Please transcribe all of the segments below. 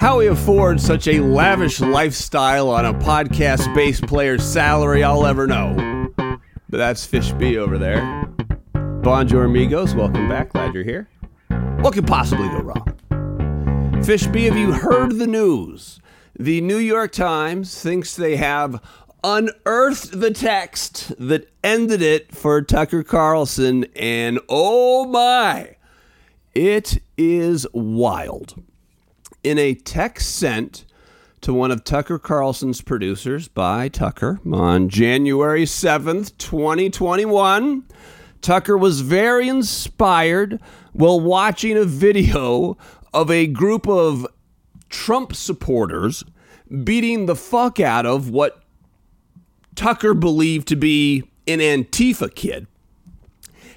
how he affords such a lavish lifestyle on a podcast bass player's salary I'll ever know. But that's Fish B over there. Bonjour, amigos. Welcome back. Glad you're here. What could possibly go wrong? Fish B, have you heard the news? The New York Times thinks they have unearthed the text that ended it for Tucker Carlson, and oh my, it is wild. In a text sent to one of Tucker Carlson's producers by Tucker on January 7th, 2021, Tucker was very inspired while watching a video of a group of Trump supporters beating the fuck out of what Tucker believed to be an Antifa kid.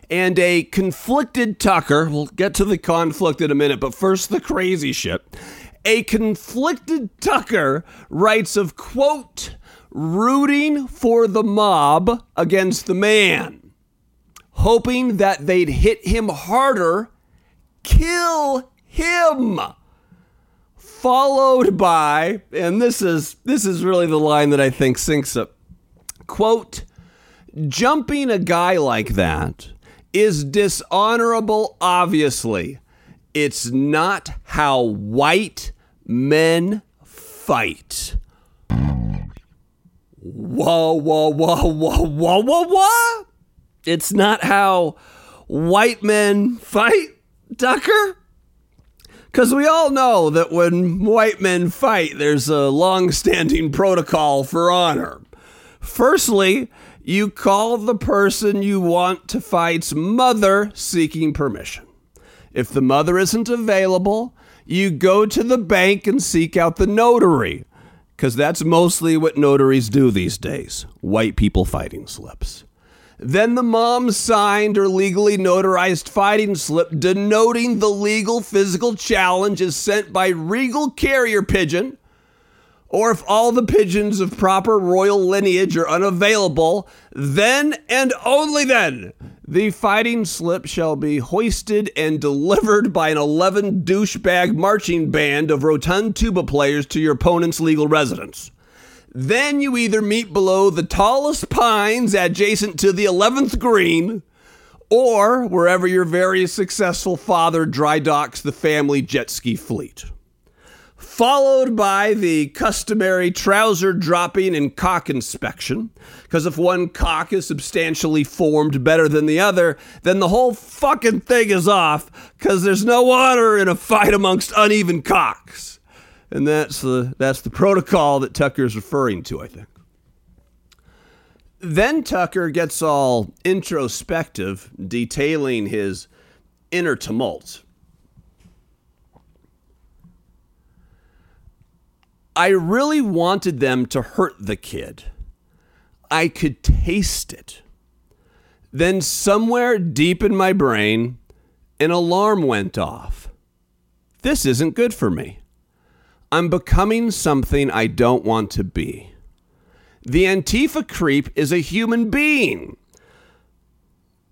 And a conflicted Tucker, we'll get to the conflict in a minute, but first the crazy shit. A conflicted Tucker writes of, quote, rooting for the mob against the man, hoping that they'd hit him harder, kill him. Followed by and this is this is really the line that I think sinks it. Quote, jumping a guy like that is dishonorable, obviously. It's not how white men fight. Whoa, whoa, whoa, whoa, whoa, whoa, whoa. It's not how white men fight, Tucker. Because we all know that when white men fight, there's a long standing protocol for honor. Firstly, you call the person you want to fight's mother seeking permission. If the mother isn't available, you go to the bank and seek out the notary, because that's mostly what notaries do these days white people fighting slips. Then the mom signed or legally notarized fighting slip denoting the legal physical challenge is sent by regal carrier pigeon or if all the pigeons of proper royal lineage are unavailable, then and only then the fighting slip shall be hoisted and delivered by an 11 douchebag marching band of rotund tuba players to your opponent's legal residence. Then you either meet below the tallest pines adjacent to the 11th green, or wherever your very successful father dry docks the family jet ski fleet followed by the customary trouser dropping and cock inspection. Because if one cock is substantially formed better than the other, then the whole fucking thing is off because there's no honor in a fight amongst uneven cocks. And that's the, that's the protocol that Tucker's referring to, I think. Then Tucker gets all introspective, detailing his inner tumult. I really wanted them to hurt the kid. I could taste it. Then, somewhere deep in my brain, an alarm went off. This isn't good for me. I'm becoming something I don't want to be. The Antifa creep is a human being.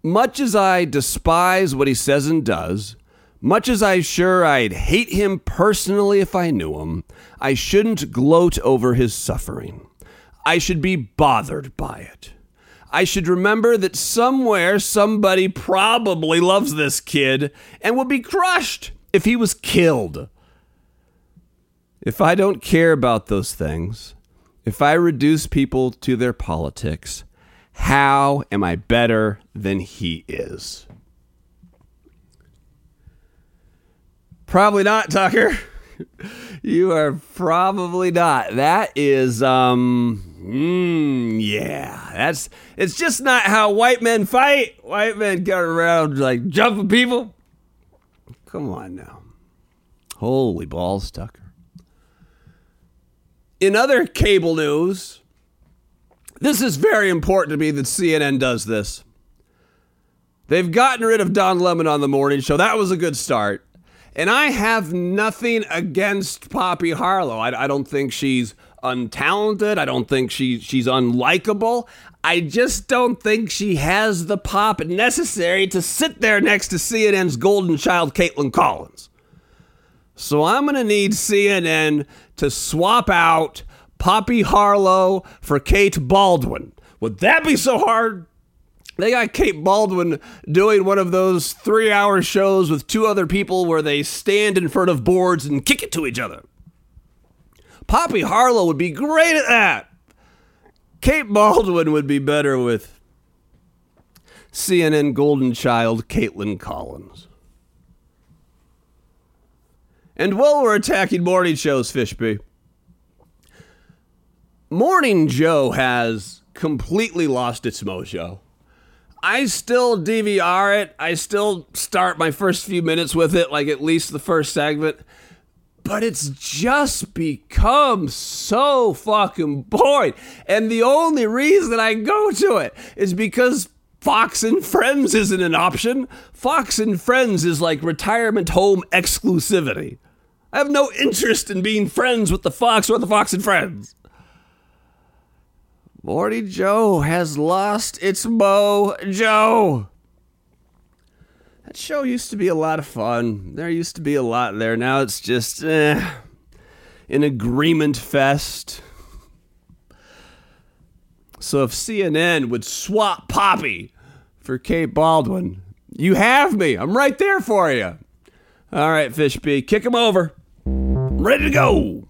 Much as I despise what he says and does, much as I sure I'd hate him personally if I knew him, I shouldn't gloat over his suffering. I should be bothered by it. I should remember that somewhere somebody probably loves this kid and would be crushed if he was killed. If I don't care about those things, if I reduce people to their politics, how am I better than he is? Probably not, Tucker. you are probably not. That is, um, mm, yeah, that's, it's just not how white men fight. White men go around like jumping people. Come on now. Holy balls, Tucker. In other cable news, this is very important to me that CNN does this. They've gotten rid of Don Lemon on the morning show. That was a good start. And I have nothing against Poppy Harlow. I, I don't think she's untalented. I don't think she she's unlikable. I just don't think she has the pop necessary to sit there next to CNN's golden child, Kaitlan Collins. So I'm going to need CNN to swap out Poppy Harlow for Kate Bolduan. Would that be so hard? They got Kate Bolduan doing one of those three hour shows with two other people where they stand in front of boards and kick it to each other. Poppy Harlow would be great at that. Kate Bolduan would be better with CNN Golden Child Kaitlan Collins. And while we're attacking morning shows, Fishby, Morning Joe has completely lost its mojo. I still DVR it. I still start my first few minutes with it, like at least the first segment. But it's just become so fucking boring. And the only reason I go to it is because Fox and Friends isn't an option. Fox and Friends is like retirement home exclusivity. I have no interest in being friends with the Fox or the Fox and Friends. Morning Joe has lost its mojo. That show used to be a lot of fun. There used to be a lot there. Now it's just eh, an agreement fest. So if CNN would swap Poppy for Kate Bolduan, you have me. I'm right there for you. All right, Fishby, kick him over. I'm ready to go.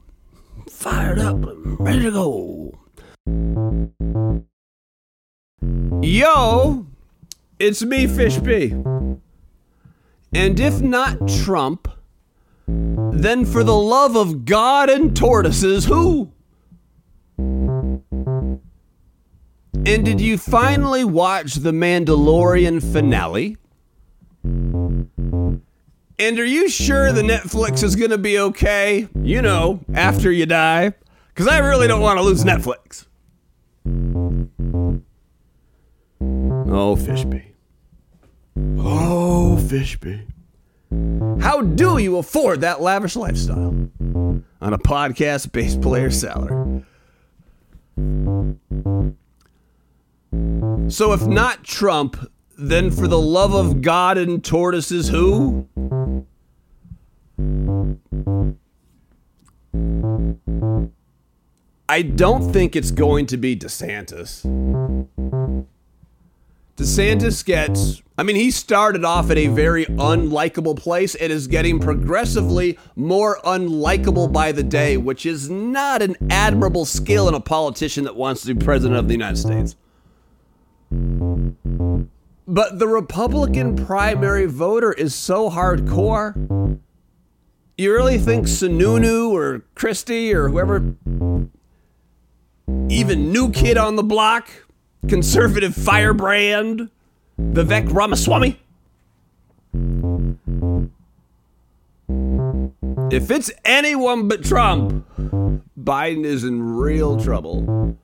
Fired up, ready to go. Yo, it's me, Fishby. And if not Trump, then for the love of God and tortoises, who? And did you finally watch the Mandalorian finale? And are you sure the Netflix is going to be okay? You know, after you die? Because I really don't want to lose Netflix. Oh, Fishby. Oh, Fishby. How do you afford that lavish lifestyle on a podcast bass player salary? So, if not Trump, then for the love of God and tortoises, who? I don't think it's going to be DeSantis. DeSantis gets, I mean, he started off at a very unlikable place and is getting progressively more unlikable by the day, which is not an admirable skill in a politician that wants to be president of the United States. But the Republican primary voter is so hardcore. You really think Sununu or Christie or whoever, even new kid on the block, conservative firebrand, Vivek Ramaswamy? If it's anyone but Trump, Biden is in real trouble.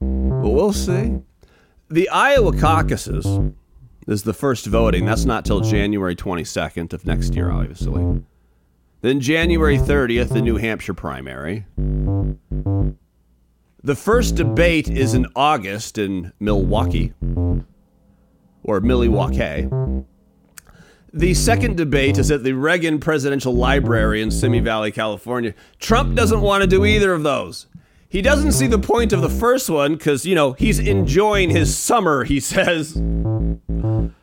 But we'll see. The Iowa caucuses is the first voting. That's not till January 22nd of next year, obviously. Then January 30th, the New Hampshire primary. The first debate is in August in Milwaukee or Milwaukee. The second debate is at the Reagan Presidential Library in Simi Valley, California. Trump doesn't want to do either of those. He doesn't see the point of the first one because, you know, he's enjoying his summer, he says. And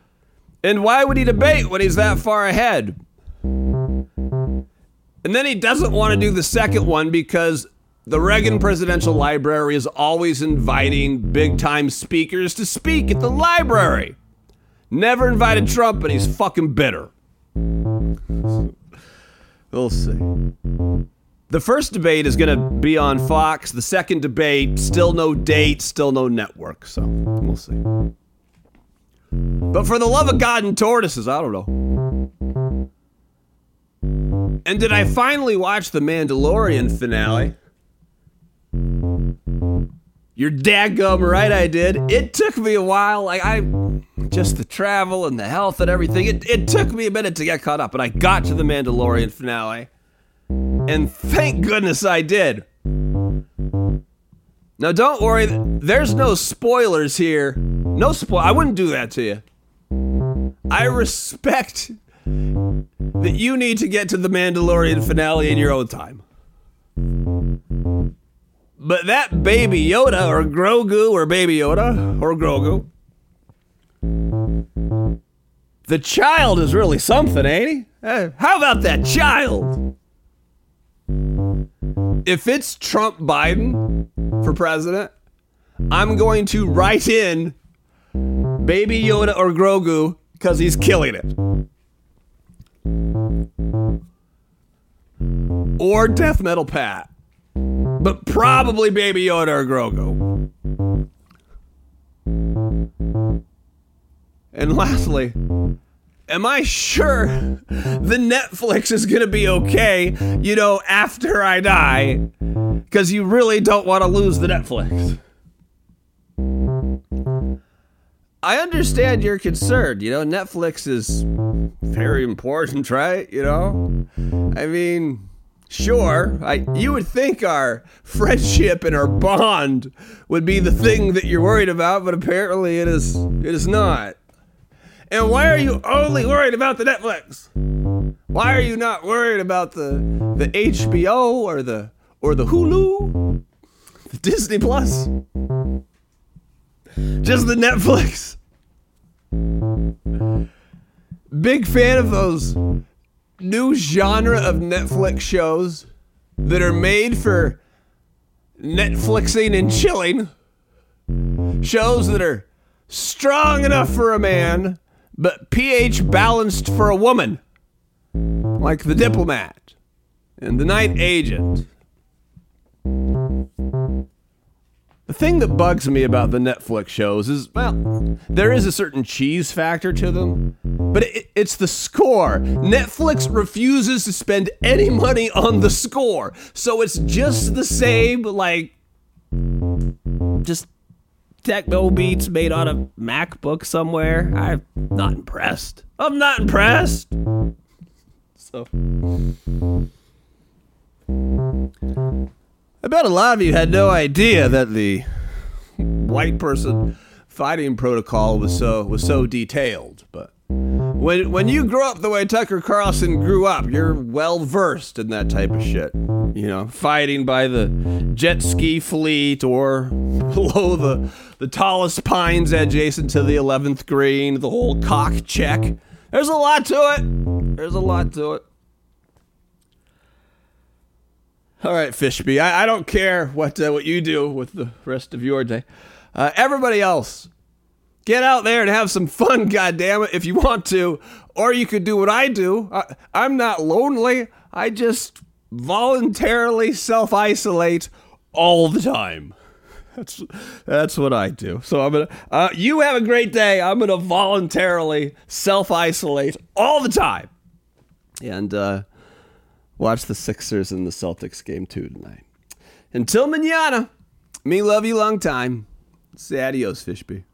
why would he debate when he's that far ahead? And then he doesn't want to do the second one because the Reagan Presidential uh-huh. Library is always inviting big time speakers to speak at the library. Never invited mm. Trump, and he's fucking bitter. We'll see. The first debate is going to be on Fox. The second debate, still no date, still no network. So we'll see. But for the love of God and tortoises, I don't know. And did I finally watch the Mandalorian finale? You're dadgum right, I did. It took me a while. Like I just the travel and the health and everything. It, it took me a minute to get caught up, but I got to the Mandalorian finale. And thank goodness I did. Now don't worry, there's no spoilers here. No spoil I wouldn't do that to you. I respect that you need to get to the Mandalorian finale in your own time. But that baby Yoda or Grogu or baby Yoda or Grogu, the child is really something, ain't he? Hey, how about that child? If it's Trump Biden for president, I'm going to write in Baby Yoda or Grogu because he's killing it. Or Death Metal Pat. But probably Baby Yoda or Grogu. And lastly, am I sure the Netflix is going to be okay, you know, after I die? Because you really don't want to lose the Netflix. I understand your concern. You know, Netflix is very important, right? You know? I mean, sure, I you would think our friendship and our bond would be the thing that you're worried about, but apparently it is it is not. And why are you only worried about the Netflix? Why are you not worried about the the HBO or the or the Hulu? The Disney Plus? Just the Netflix. Big fan of those new genre of Netflix shows that are made for Netflixing and chilling. Shows that are strong enough for a man, but pH balanced for a woman. Like The Diplomat and The Night Agent. Thing that bugs me about the Netflix shows is, well, there is a certain cheese factor to them, but it, it's the score. Netflix refuses to spend any money on the score, so it's just the same, like, just techno beats made on a MacBook somewhere. I'm not impressed. I'm not impressed. So. I bet a lot of you had no mm-hmm. idea mm-hmm. that the white person fighting protocol was so was so detailed. But when when you grow up the way Tucker Carlson grew up, you're well versed in that type of shit. You know, fighting by the jet ski fleet or below the the tallest pines adjacent to the 11th green, the whole cock check. There's a lot to it. There's a lot to it. All right, Fishby. I, I don't care what uh, what you do with the rest of your day. Uh, everybody else, get out there and have some fun, goddamn it, if you want to. Or you could do what I do. I, I'm not lonely. I just voluntarily self isolate all the time. That's that's what I do. So I'm gonna. Uh, you have a great day. I'm gonna voluntarily self isolate all the time, and uh, watch the Sixers and the Celtics game too tonight. Until manana, me love you long time. Say adios, Fishby.